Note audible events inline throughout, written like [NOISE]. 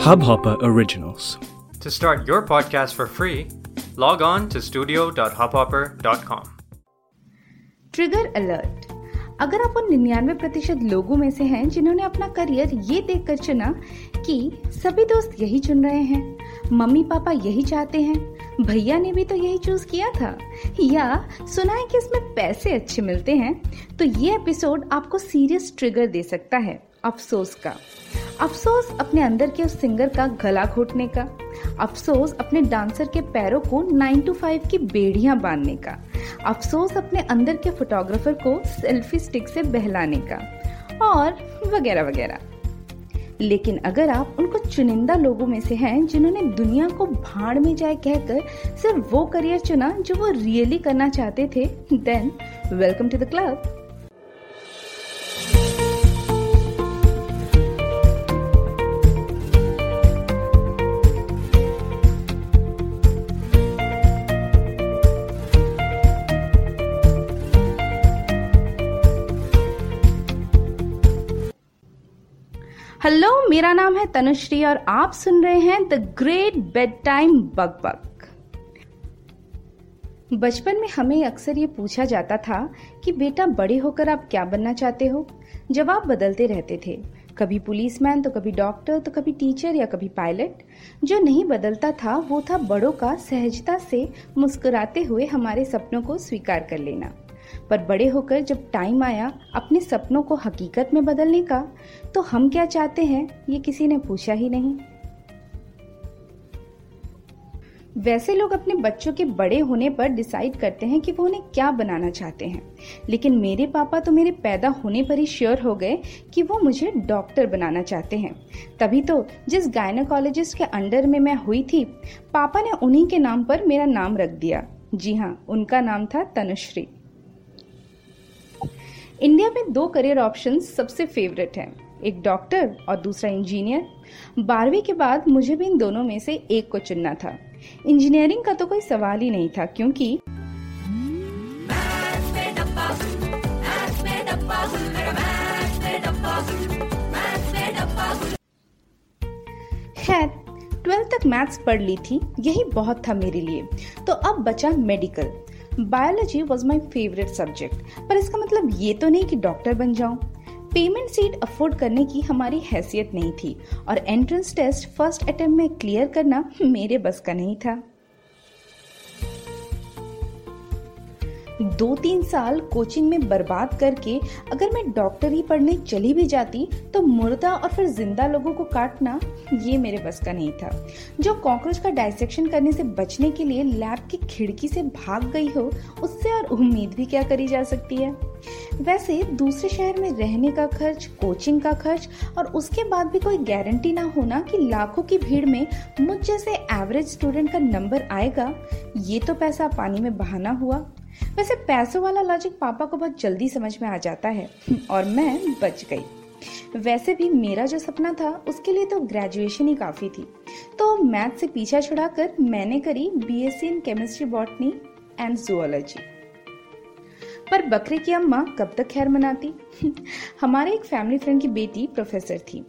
Hubhopper Originals. To start your podcast for free, log on to studio.hubhopper.com. Trigger alert अगर आप उन निन्यानवे प्रतिशत लोगों में से हैं जिन्होंने अपना करियर ये देख कर चुना कि सभी दोस्त यही चुन रहे हैं मम्मी पापा यही चाहते हैं भैया ने भी तो यही चूज़ किया था या सुना है कि इसमें पैसे अच्छे मिलते हैं तो ये एपिसोड आपको सीरियस ट्रिगर दे सकता है अफसोस का अफसोस अपने अंदर के उस सिंगर का गला घोटने का, अफसोस अपने डांसर के पैरों को 9 टू 5 की बेड़ियाँ बांधने का, अफसोस अपने अंदर के फोटोग्राफर को सेल्फी स्टिक से बहलाने का, और वगैरह वगैरह। लेकिन अगर आप उनको चुनिंदा लोगों में से हैं जिन्होंने दुनिया को भाड़ में जाए कहकर सिर्फ़ वो करियर चुना जो वो रियली करना चाहते थे then welcome to the club hello मेरा नाम है तनुश्री और आप सुन रहे हैं the great bedtime bug bug बचपन में हमें अक्सर ये पूछा जाता था कि बेटा, बड़े होकर आप क्या बनना चाहते हो? जवाब बदलते रहते थे। कभी पुलिसमैन तो कभी डॉक्टर तो कभी टीचर या कभी पायलट। जो नहीं बदलता था, वो था बड़ों का सहजता से मुस्कुराते हुए हमारे सपनों को स्वीकार कर लेना। पर बड़े होकर जब टाइम आया अपने सपनों को हकीकत में बदलने का तो हम क्या चाहते हैं? ये किसी ने पूछा ही नहीं। वैसे लोग अपने बच्चों के बड़े होने पर डिसाइड करते हैं कि वो उन्हें क्या बनाना चाहते हैं। लेकिन मेरे पापा तो मेरे पैदा होने पर ही श्योर हो गए कि वो मुझे डॉक्टर बनाना चाहते हैं। तभी तो जिस गायनोकोलॉजिस्ट के अंडर में मैं हुई थी, पापा ने उन्हीं के नाम पर मेरा नाम रख दिया। जी हाँ उनका नाम था तनुश्री। इंडिया में दो करियर ऑप्शन सबसे फेवरेट हैं। एक डॉक्टर और दूसरा इंजीनियर बारहवीं के बाद मुझे भी इन दोनों में से एक को चुनना था। इंजीनियरिंग का तो कोई सवाल ही नहीं था, क्योंकि खैर ट्वेल्थ तक मैथ्स पढ़ ली थी, यही बहुत था मेरे लिए। तो अब बचा medical biology was my favourite subject पर इसका मतलब ये तो नहीं कि डॉक्टर बन जाऊँ। पेमेंट सीट अफोर्ड करने की हमारी हैसियत नहीं थी, और एंट्रेंस टेस्ट फ़र्स्ट अटेम्प्ट में क्लियर करना मेरे बस का नहीं था। दो तीन साल कोचिंग में बर्बाद करके अगर मैं डॉक्टरी पढ़ने चली भी जाती तो मुर्दा और फिर ज़िंदा लोगों को काटना, ये मेरे बस का नहीं था। जो कॉकरोच का डाइसेक्शन करने से बचने के लिए लैब की खिड़की से भाग गई हो, उससे और उम्मीद भी क्या करी जा सकती है? वैसे दूसरे शहर में रहने का खर्च, कोचिंग का खर्च और उसके बाद भी कोई गारंटी ना होना कि लाखों की भीड़ में मुझ जैसे एवरेज स्टूडेंट का नंबर आएगा, ये तो पैसा पानी में बहाना हुआ। वैसे पैसों वाला लॉजिक पापा को बहुत जल्दी समझ में आ जाता है, और मैं बच गई। वैसे भी मेरा जो सपना था, उसके लिए तो ग्रेजुएशन ही काफ़ी थी। तो मैथ से पीछा छुड़ाकर मैंने करी BSc in chemistry botany and zoology पर बकरे की अम्मा कब तक खैर मनाती? [LAUGHS] हमारे एक फैमिली फ्रेंड की बेटी प्रोफेसर थी।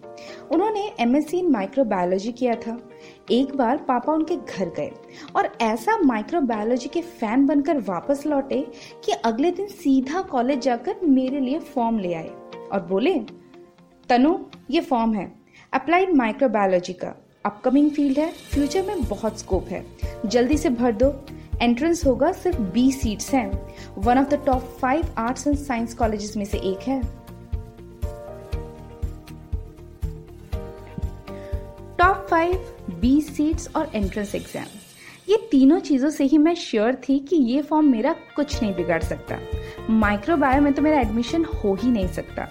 उन्होंने एमएससी इन माइक्रोबायोलॉजी किया था। एक बार पापा उनके घर गए और ऐसा माइक्रोबायोलॉजी के फ़ैन बनकर वापस लौटे कि अगले दिन सीधा कॉलेज जाकर मेरे लिए फॉर्म ले आए और बोले, तनु, ये फॉर्म है। अप्लाइड माइक्रोबायोलॉजी का। अपकमिंग फ़ील्ड है। फ्यूचर में बहुत स्कोप है। जल्दी से भर दो। एंट्रेंस होगा सिर्फ़ बी सीट्स हैं। One of the top five arts and science colleges में से एक है। टॉप फाइव बी सीट्स और एंट्रेंस एग्ज़ाम ये तीनों चीज़ों से ही मैं श्योर थी कि ये फॉर्म मेरा कुछ नहीं बिगाड़ सकता। माइक्रोबायो में तो मेरा एडमिशन हो ही नहीं सकता।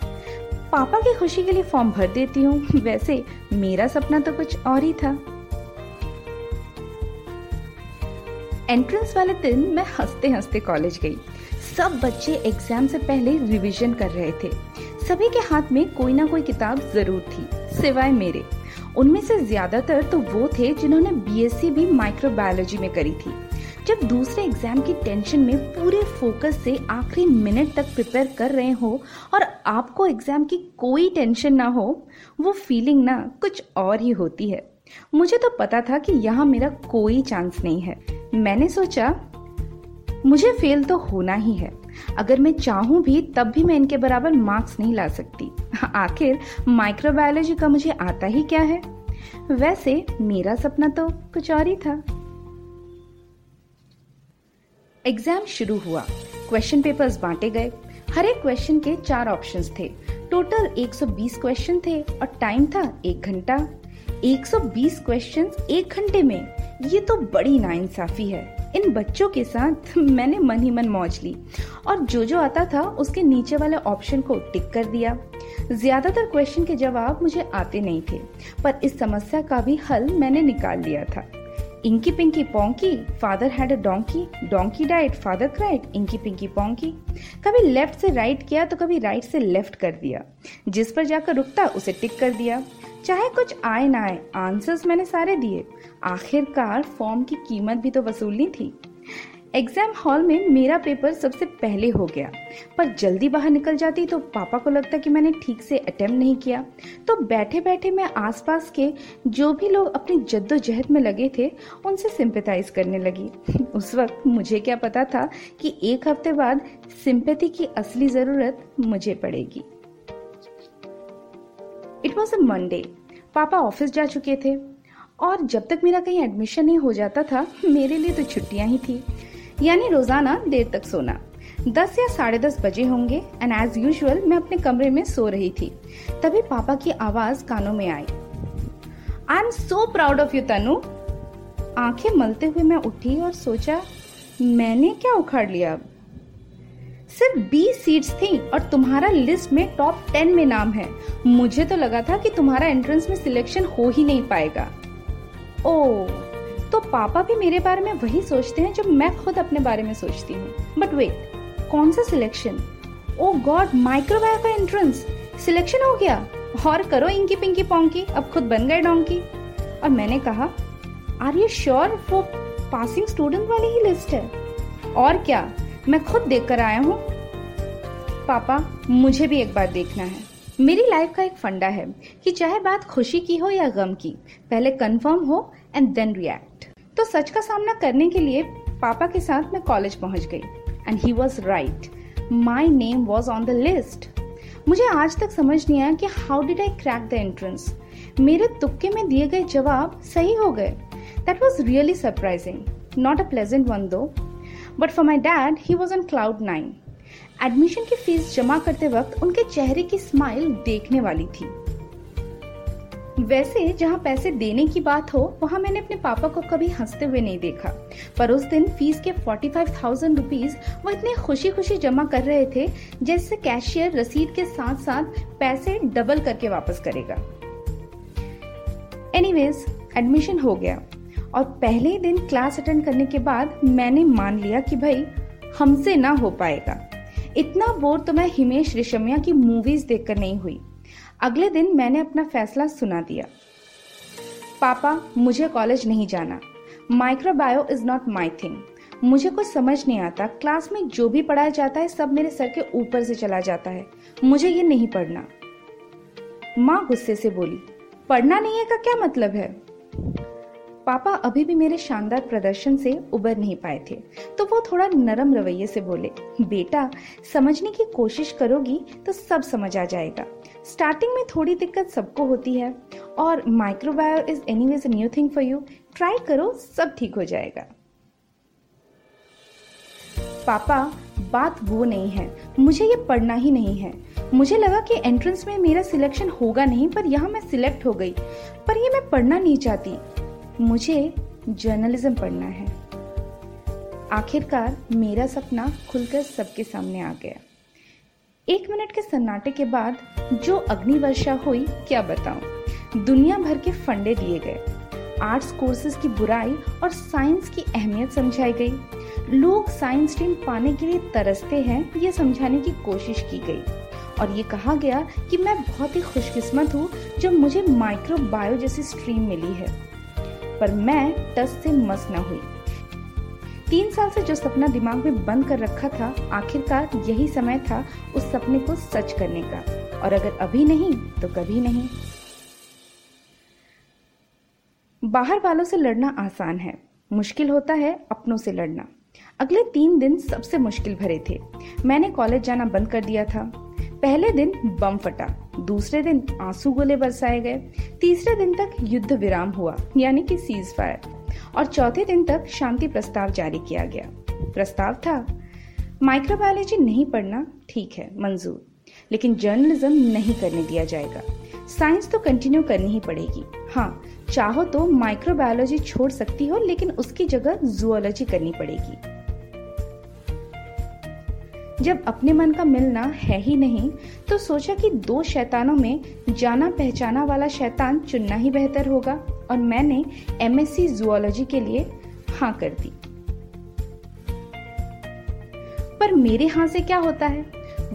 पापा की खुशी के लिए फॉर्म भर देती हूँ। [LAUGHS] वैसे मेरा सपना तो कुछ और ही था। एंट्रेंस वाले दिन मैं हँसते हँसते कॉलेज गई। सब बच्चे एग्ज़ाम से पहले रिवीजन कर रहे थे। सभी के हाथ में कोई ना कोई किताब ज़रूर थी, सिवाय मेरे। उनमें से ज़्यादातर तो वो थे जिन्होंने बीएससी भी माइक्रोबायोलॉजी में करी थी। जब दूसरे एग्ज़ाम की टेंशन में पूरे फोकस से आखिरी मिनट तक प्रिपेयर कर रहे हो और आपको एग्ज़ाम की कोई टेंशन ना हो, वो फीलिंग ना कुछ और ही होती है। मुझे तो पता था कि यहाँ मेरा कोई चांस नहीं है। मैंने सोचा, मुझे फेल तो होना ही है। अगर मैं चाहूँ भी, तब भी मैं इनके बराबर मार्क्स नहीं ला सकती। [LAUGHS] आखिर माइक्रोबायोलॉजी का मुझे आता ही क्या है? वैसे, मेरा सपना तो कुछ और ही था। एग्ज़ाम शुरू हुआ। क्वेश्चन पेपर्स बांटे गए। हर एक क्वेश्चन के चार ऑप्शंस थे। टोटल 120 क्वेश्चन थे और टाइम था एक घंटा। 120 क्वेश्चंस एक घंटे में। ये तो बड़ी नाइंसाफी है। इन बच्चों के साथ [LAUGHS] मैंने मन ही मन मौज ली और जो जो आता था उसके नीचे वाले ऑप्शन को टिक कर दिया। ज़्यादातर क्वेश्चन के जवाब मुझे आते नहीं थे, पर इस समस्या का भी हल मैंने निकाल लिया था। Inky pinky ponky father had a donkey donkey died father cried inky pinky ponky कभी लेफ़्ट से राइट किया तो कभी राइट से लेफ़्ट कर दिया। जिस पर जाकर रुकता उसे टिक कर दिया। चाहे कुछ आए ना आए आंसर्स मैंने सारे दिए। आखिरकार फॉर्म की कीमत भी तो वसूलनी थी। एग्ज़ाम हॉल में मेरा पेपर सबसे पहले हो गया। पर जल्दी बाहर निकल जाती तो पापा को लगता कि मैंने ठीक से अटेम्प्ट नहीं किया। तो बैठे बैठे मैं आसपास के जो भी लोग अपनी जद्दोजहद में लगे थे, उनसे सिंपथाइज करने लगी। [LAUGHS] उस वक्त मुझे क्या पता था कि एक हफ़्ते बाद सिंपैथी की असली ज़रूरत मुझे पड़ेगी। इट वॉज़ अ मंडे पापा ऑफ़िस जा चुके थे। और जब तक मेरा कहीं एडमिशन नहीं हो जाता था, मेरे लिए तो छुट्टियाँ ही थी। यानी रोज़ाना देर तक सोना। दस या साढ़े दस बजे होंगे एंड एज यूजल मैं अपने कमरे में सो रही थी। तभी पापा की आवाज़ कानों में आई। I am so proud of you Tanu. आँखें मलते हुए मैं उठी और सोचा, मैंने क्या उखाड़ लिया अब? सिर्फ़ 20 सीट्स थी और तुम्हारा लिस्ट में टॉप टेन में नाम है। मुझे तो लगा था कि तुम्हारा एंट्रेंस में सिलेक्शन हो ही नहीं पाएगा। ओ तो पापा भी मेरे बारे में वही सोचते हैं जो मैं खुद अपने बारे में सोचती हूँ। बट वेट कौन सा सिलेक्शन ओ गॉड माइक्रोवेव का एंट्रेंस सिलेक्शन हो गया। और करो इंकी पिंकी पोंकी, अब खुद बन गए डोंकी। और मैंने कहा आर यू श्योर वो पासिंग स्टूडेंट वाली ही लिस्ट है? और क्या, मैं खुद देख कर आया हूँ? पापा, मुझे भी एक बार देखना है। मेरी लाइफ का एक फंडा है कि चाहे बात खुशी की हो या गम की, पहले कंफर्म हो एंड देन रिएक्ट तो सच का सामना करने के लिए पापा के साथ मैं कॉलेज पहुँच गई and he was right my name was on the list मुझे आज तक समझ नहीं आया कि how did I crack the entrance मेरे तुक्के में दिए गए जवाब सही हो गए। That was really surprising not a pleasant one दो but for my dad he was on cloud nine admission की फ़ीस जमा करते वक्त उनके चेहरे की स्माइल देखने वाली थी। वैसे, जहाँ पैसे देने की बात हो, वहाँ मैंने अपने पापा को कभी हँसते हुए नहीं देखा। पर उस दिन फ़ीस के फोर्टी फाइव थाउज़ेंड रुपीज़ वो इतने खुशी खुशी जमा कर रहे थे, जैसे कैशियर रसीद के साथ साथ पैसे डबल करके वापस करेगा। एनीवेज एडमिशन हो गया। और पहले दिन क्लास अटेंड करने के बाद मैंने मान लिया कि भाई, हमसे ना हो पाएगा। इतना बोर तो मैं हिमेश रेशमिया की मूवीज़ देखकर नहीं हुई। अगले दिन मैंने अपना फैसला सुना दिया। पापा, मुझे कॉलेज नहीं जाना। Microbio is not my thing मुझे कुछ समझ नहीं आता। क्लास में जो भी पढ़ाया जाता है, सब मेरे सर के ऊपर से चला जाता है। मुझे ये नहीं पढ़ना। माँ गुस्से से बोली, पढ़ना नहीं है का क्या मतलब है? पापा अभी भी मेरे शानदार प्रदर्शन से उबर नहीं पाए थे। तो वो थोड़ा नरम रवैये से बोले, बेटा, समझने की कोशिश करोगी तो सब समझ आ जाएगा। स्टार्टिंग में थोड़ी दिक्कत सबको होती है। और microbio is anyways new thing for you try करो, सब ठीक हो जाएगा। पापा, बात वो नहीं है। मुझे ये पढ़ना ही नहीं है। मुझे लगा कि एंट्रेंस में मेरा सिलेक्शन होगा नहीं, पर यहाँ मैं सिलेक्ट हो गई। पर ये मैं पढ़ना नहीं चाहती। मुझे जर्नलिज्म पढ़ना है। आखिरकार मेरा सपना खुलकर सबके सामने आ गया। एक मिनट के सन्नाटे के बाद जो अग्नि वर्षा हुई, क्या बताऊँ? दुनिया भर के फंडे दिए गए। आर्ट्स कोर्सेज की बुराई और साइंस की अहमियत समझाई गई। लोग साइंस स्ट्रीम पाने के लिए तरसते हैं, ये समझाने की कोशिश की गई। और ये कहा गया कि मैं बहुत ही खुशकिस्मत हूँ जब मुझे माइक्रो बायो जैसी स्ट्रीम मिली है। पर मैं टस से मस न हुई। तीन साल से जो सपना दिमाग में बंद कर रखा था, आखिरकार यही समय था उस सपने को सच करने का। और अगर अभी नहीं तो कभी नहीं। बाहर वालों से लड़ना आसान है। मुश्किल होता है अपनों से लड़ना। अगले तीन दिन सबसे मुश्किल भरे थे। मैंने कॉलेज जाना बंद कर दिया था। पहले दिन बम फटा, दूसरे दिन आँसू गोले बरसाए गए, तीसरे दिन तक युद्ध विराम हुआ, यानी कि सीज फायर और चौथे दिन तक शांति प्रस्ताव जारी किया गया। प्रस्ताव था माइक्रोबायोलॉजी नहीं पढ़ना ठीक है, मंजूर, लेकिन जर्नलिज्म नहीं करने दिया जाएगा। साइंस तो कंटिन्यू करनी ही पड़ेगी। हाँ चाहो तो माइक्रोबायोलॉजी छोड़ सकती हो, लेकिन उसकी जगह जुअलॉजी करनी पड़ेगी। जब अपने मन का मिलना है ही नहीं तो सोचा कि दो शैतानों में जाना पहचाना वाला शैतान चुनना ही बेहतर होगा, और मैंने एमएससी जुआलॉजी के लिए हाँ कर दी। पर मेरे हाँ से क्या होता है?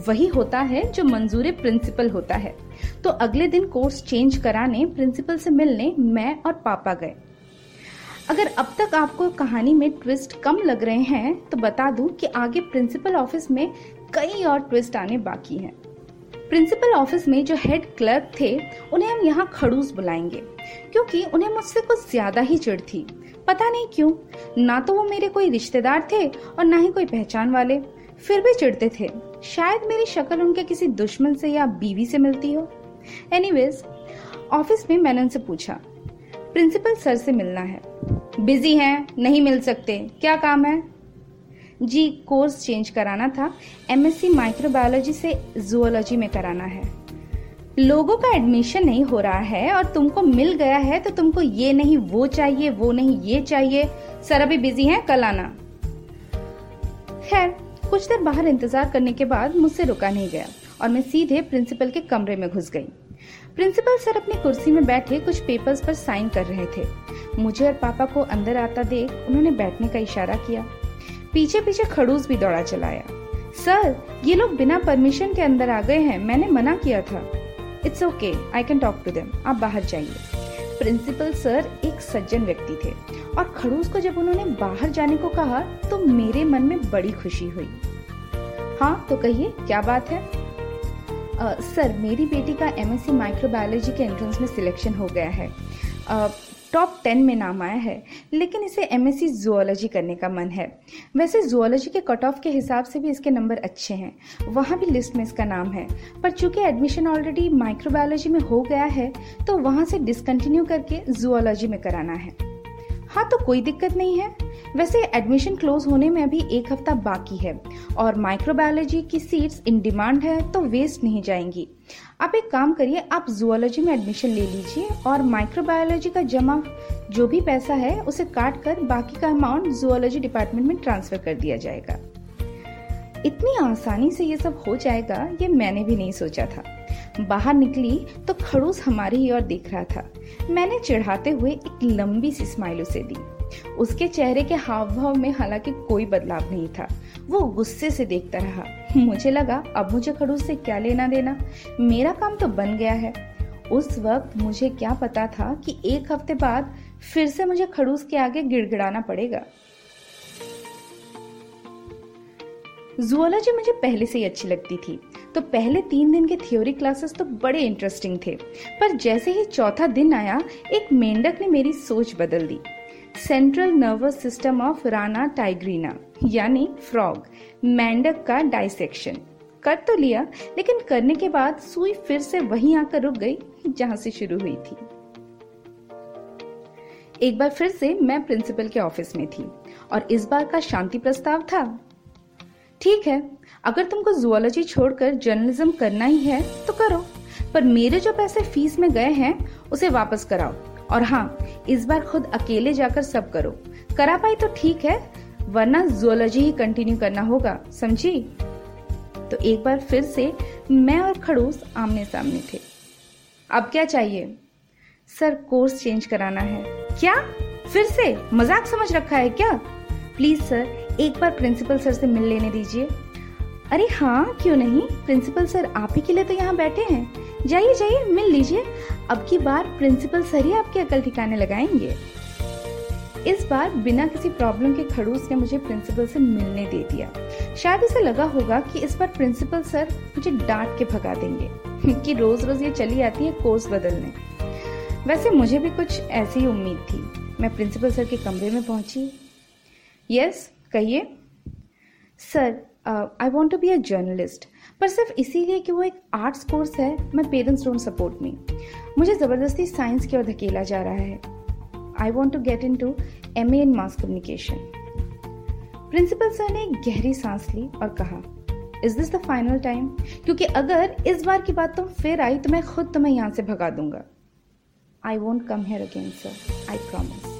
वही होता है जो मंजूर प्रिंसिपल होता है। तो अगले दिन कोर्स चेंज कराने प्रिंसिपल से मिलने मैं और पापा गए। अगर अब तक आपको कहानी में ट्विस्ट कम लग रहे हैं तो बता दूँ कि आगे प्रिंसिपल ऑफ़िस में कई और ट्विस्ट आने बाकी हैं। प्रिंसिपल ऑफ़िस में जो हेड क्लर्क थे, उन्हें हम यहाँ खड़ूस बुलाएँगे, क्योंकि उन्हें मुझसे कुछ ज़्यादा ही चिड़ थी। पता नहीं क्यों, ना तो वो मेरे कोई रिश्तेदार थे और ना ही कोई पहचान वाले। फिर भी चिढ़ते थे, शायद मेरी शक्ल उनके किसी दुश्मन से या बीवी से मिलती हो? एनीवेज ऑफ़िस में मैंने उनसे पूछा प्रिंसिपल सर से मिलना है। बिज़ी हैं, नहीं मिल सकते। क्या काम है? जी, कोर्स चेंज कराना था। एमएससी माइक्रोबायोलॉजी से जुअलॉजी में कराना है। लोगों का एडमिशन नहीं हो रहा है और तुमको मिल गया है तो तुमको ये नहीं, वो चाहिए, वो नहीं, ये चाहिए। सर, अभी बिज़ी हैं, कल आना। खैर, कुछ देर बाहर इंतज़ार करने के बाद मुझसे रुका नहीं गया और मैं सीधे प्रिंसिपल के कमरे में घुस गई। प्रिंसिपल सर अपनी कुर्सी में बैठे कुछ पेपर्स पर साइन कर रहे थे। मुझे और पापा को अंदर आता देख उन्होंने बैठने का इशारा किया। पीछे पीछे खड़ूस भी दौड़ा चलाया। सर, ये लोग बिना परमिशन के अंदर आ गए हैं, मैंने मना किया था। It's okay I can talk to them आप बाहर जाइए। प्रिंसिपल सर एक सज्जन व्यक्ति थे और खड़ूस को जब उन्होंने बाहर जाने को कहा तो मेरे मन में बड़ी खुशी हुई। हाँ तो कहिए, क्या बात है? सर, मेरी बेटी का एम एमएससी माइक्रोबायोलॉजी के एंट्रेंस में सिलेक्शन हो गया है। टॉप टेन में नाम आया है, लेकिन इसे एम एस जुअलॉजी करने का मन है। वैसे जुअलॉजी के कट ऑफ़ के हिसाब से भी इसके नंबर अच्छे हैं। वहाँ भी लिस्ट में इसका नाम है। पर चूँकि एडमिशन ऑलरेडी माइक्रोबायोलॉजी में हो गया है तो वहाँ से डिसकंटिन्यू करके जुअलॉजी में कराना है। हाँ तो कोई दिक्कत नहीं है। वैसे एडमिशन क्लोज होने में अभी एक हफ़्ता बाकी है और माइक्रोबायोलॉजी की सीट्स इन डिमांड है तो वेस्ट नहीं जाएँगी। आप एक काम करिए, आप जुअलॉजी में एडमिशन ले लीजिए और माइक्रोबायोलॉजी का जमा जो भी पैसा है, उसे काट कर बाकी का अमाउंट जुअलॉजी डिपार्टमेंट में ट्रांसफ़र कर दिया जाएगा। इतनी आसानी से ये सब हो जाएगा, ये मैंने भी नहीं सोचा था। बाहर निकली तो खड़ूस हमारी ही ओर देख रहा था। मैंने चिढ़ाते हुए एक लंबी सी स्माइल उसे दी। उसके चेहरे के हाव भाव में हालाँकि कोई बदलाव नहीं था। वो गुस्से से देखता रहा। मुझे लगा, अब मुझे खड़ूस से क्या लेना देना? मेरा काम तो बन गया है। उस वक्त मुझे क्या पता था कि एक हफ़्ते बाद फिर से मुझे खड़ूस के आगे गिड़गिड़ाना पड़ेगा। जुअलॉजी मुझे पहले से ही अच्छी लगती थी। तो पहले तीन दिन के थ्योरी क्लासेस तो बड़े इंटरेस्टिंग थे। पर जैसे ही चौथा दिन आया, एक मेंढक ने मेरी सोच बदल दी। Central nervous system of rana tigrina यानी फ्रॉग मेंढक का डाइसेक्शन कर तो लिया, लेकिन करने के बाद सुई फिर से वहीं आकर रुक गई, जहाँ से शुरू हुई थी। एक बार फिर से मैं प्रिंसिपल के ऑफ़िस में थी, और इस बार का शांति प्रस्ताव था। ठीक है, अगर तुमको जुअलॉजी छोड़कर जर्नलिज्म करना ही है तो करो। पर मेरे जो पैसे फ़ीस में गए हैं, उसे वापस कराओ। और हाँ इस बार खुद अकेले जाकर सब करो। करा पाई तो ठीक है, वरना जुअलॉजी ही कंटिन्यू करना होगा, समझी? तो एक बार फिर से मैं और खड़ूस आमने सामने थे। अब क्या चाहिए? सर कोर्स चेंज कराना है। क्या? फिर से? मज़ाक समझ रखा है क्या? प्लीज़ सर एक बार प्रिंसिपल सर से मिल लेने दीजिए। अरे हाँ क्यों नहीं? प्रिंसिपल सर आप ही के लिए तो यहाँ बैठे हैं। जाइए जाइए, मिल लीजिए। अब की बार प्रिंसिपल सर ही आपकी अकल ठिकाने लगाएँगे। इस बार बिना किसी प्रॉब्लम के खड़ूस ने मुझे प्रिंसिपल से मिलने दे दिया। शायद इसे लगा होगा कि इस बार प्रिंसिपल सर मुझे डांट के भगा देंगे, कि रोज रोज ये चली आती है कोर्स बदलने। वैसे मुझे भी कुछ ऐसी ही उम्मीद थी। मैं प्रिंसिपल सर के कमरे में पहुँची। यस कहिए। Sir I want to be a journalist पर सिर्फ़ इसीलिए कि वो एक आर्ट्स कोर्स है, मैं पेरेंट्स डोंट सपोर्ट मी मुझे ज़बरदस्ती साइंस की ओर धकेला जा रहा है। I want to get into M A in mass communication principal sir ने गहरी सांस ली और कहा is this the final time क्योंकि अगर इस बार की बात तुम फिर आई तो मैं खुद तुम्हें यहाँ से भगा दूँगा। I won't come here again sir I promise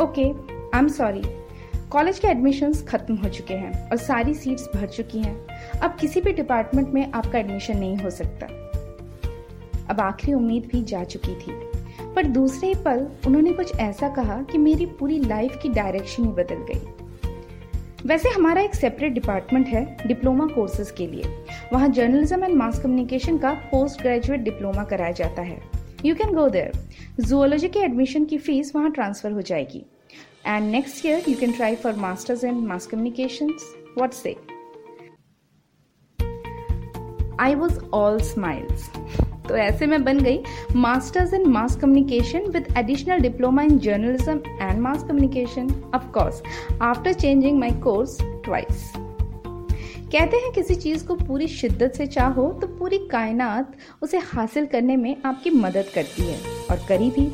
okay I am sorry college के एडमिशन्स खत्म हो चुके हैं और सारी सीट्स भर चुकी हैं। अब किसी भी डिपार्टमेंट में आपका एडमिशन नहीं हो सकता। अब आखिरी उम्मीद भी जा चुकी थी। पर दूसरे ही पल उन्होंने कुछ ऐसा कहा कि मेरी पूरी लाइफ की डायरेक्शन ही बदल गई। वैसे हमारा एक सेपरेट डिपार्टमेंट है डिप्लोमा कोर्सेज के लिए। वहाँ जर्नलिज्म एंड मास कम्युनिकेशन का पोस्ट ग्रेजुएट डिप्लोमा कराया जाता है। You can go there zoology के एडमिशन की फ़ीस वहाँ ट्रांसफ़र हो जाएगी. And next year you can try for masters in mass communications. What say? I was all smiles तो ऐसे में बन गई. Masters in mass communication with additional diploma in journalism and mass communication of course after changing my course twice कहते हैं किसी चीज़ को पूरी शिद्दत से चाहो तो पूरी कायनात उसे हासिल करने में आपकी मदद करती है और करी भी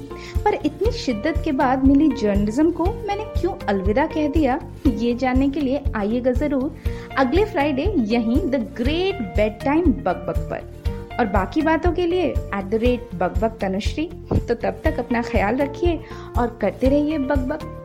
पर इतनी शिद्दत के बाद मिली जर्नलिज्म को मैंने क्यों अलविदा कह दिया? ये जानने के लिए आइएगा ज़रूर। अगले फ्राइडे यहीं द ग्रेट बेड टाइम बक बक पर। और बाकी बातों के लिए एट द रेट बक बक तनुश्री। तो तब तक अपना ख्याल रखिए और करते रहिए बक बक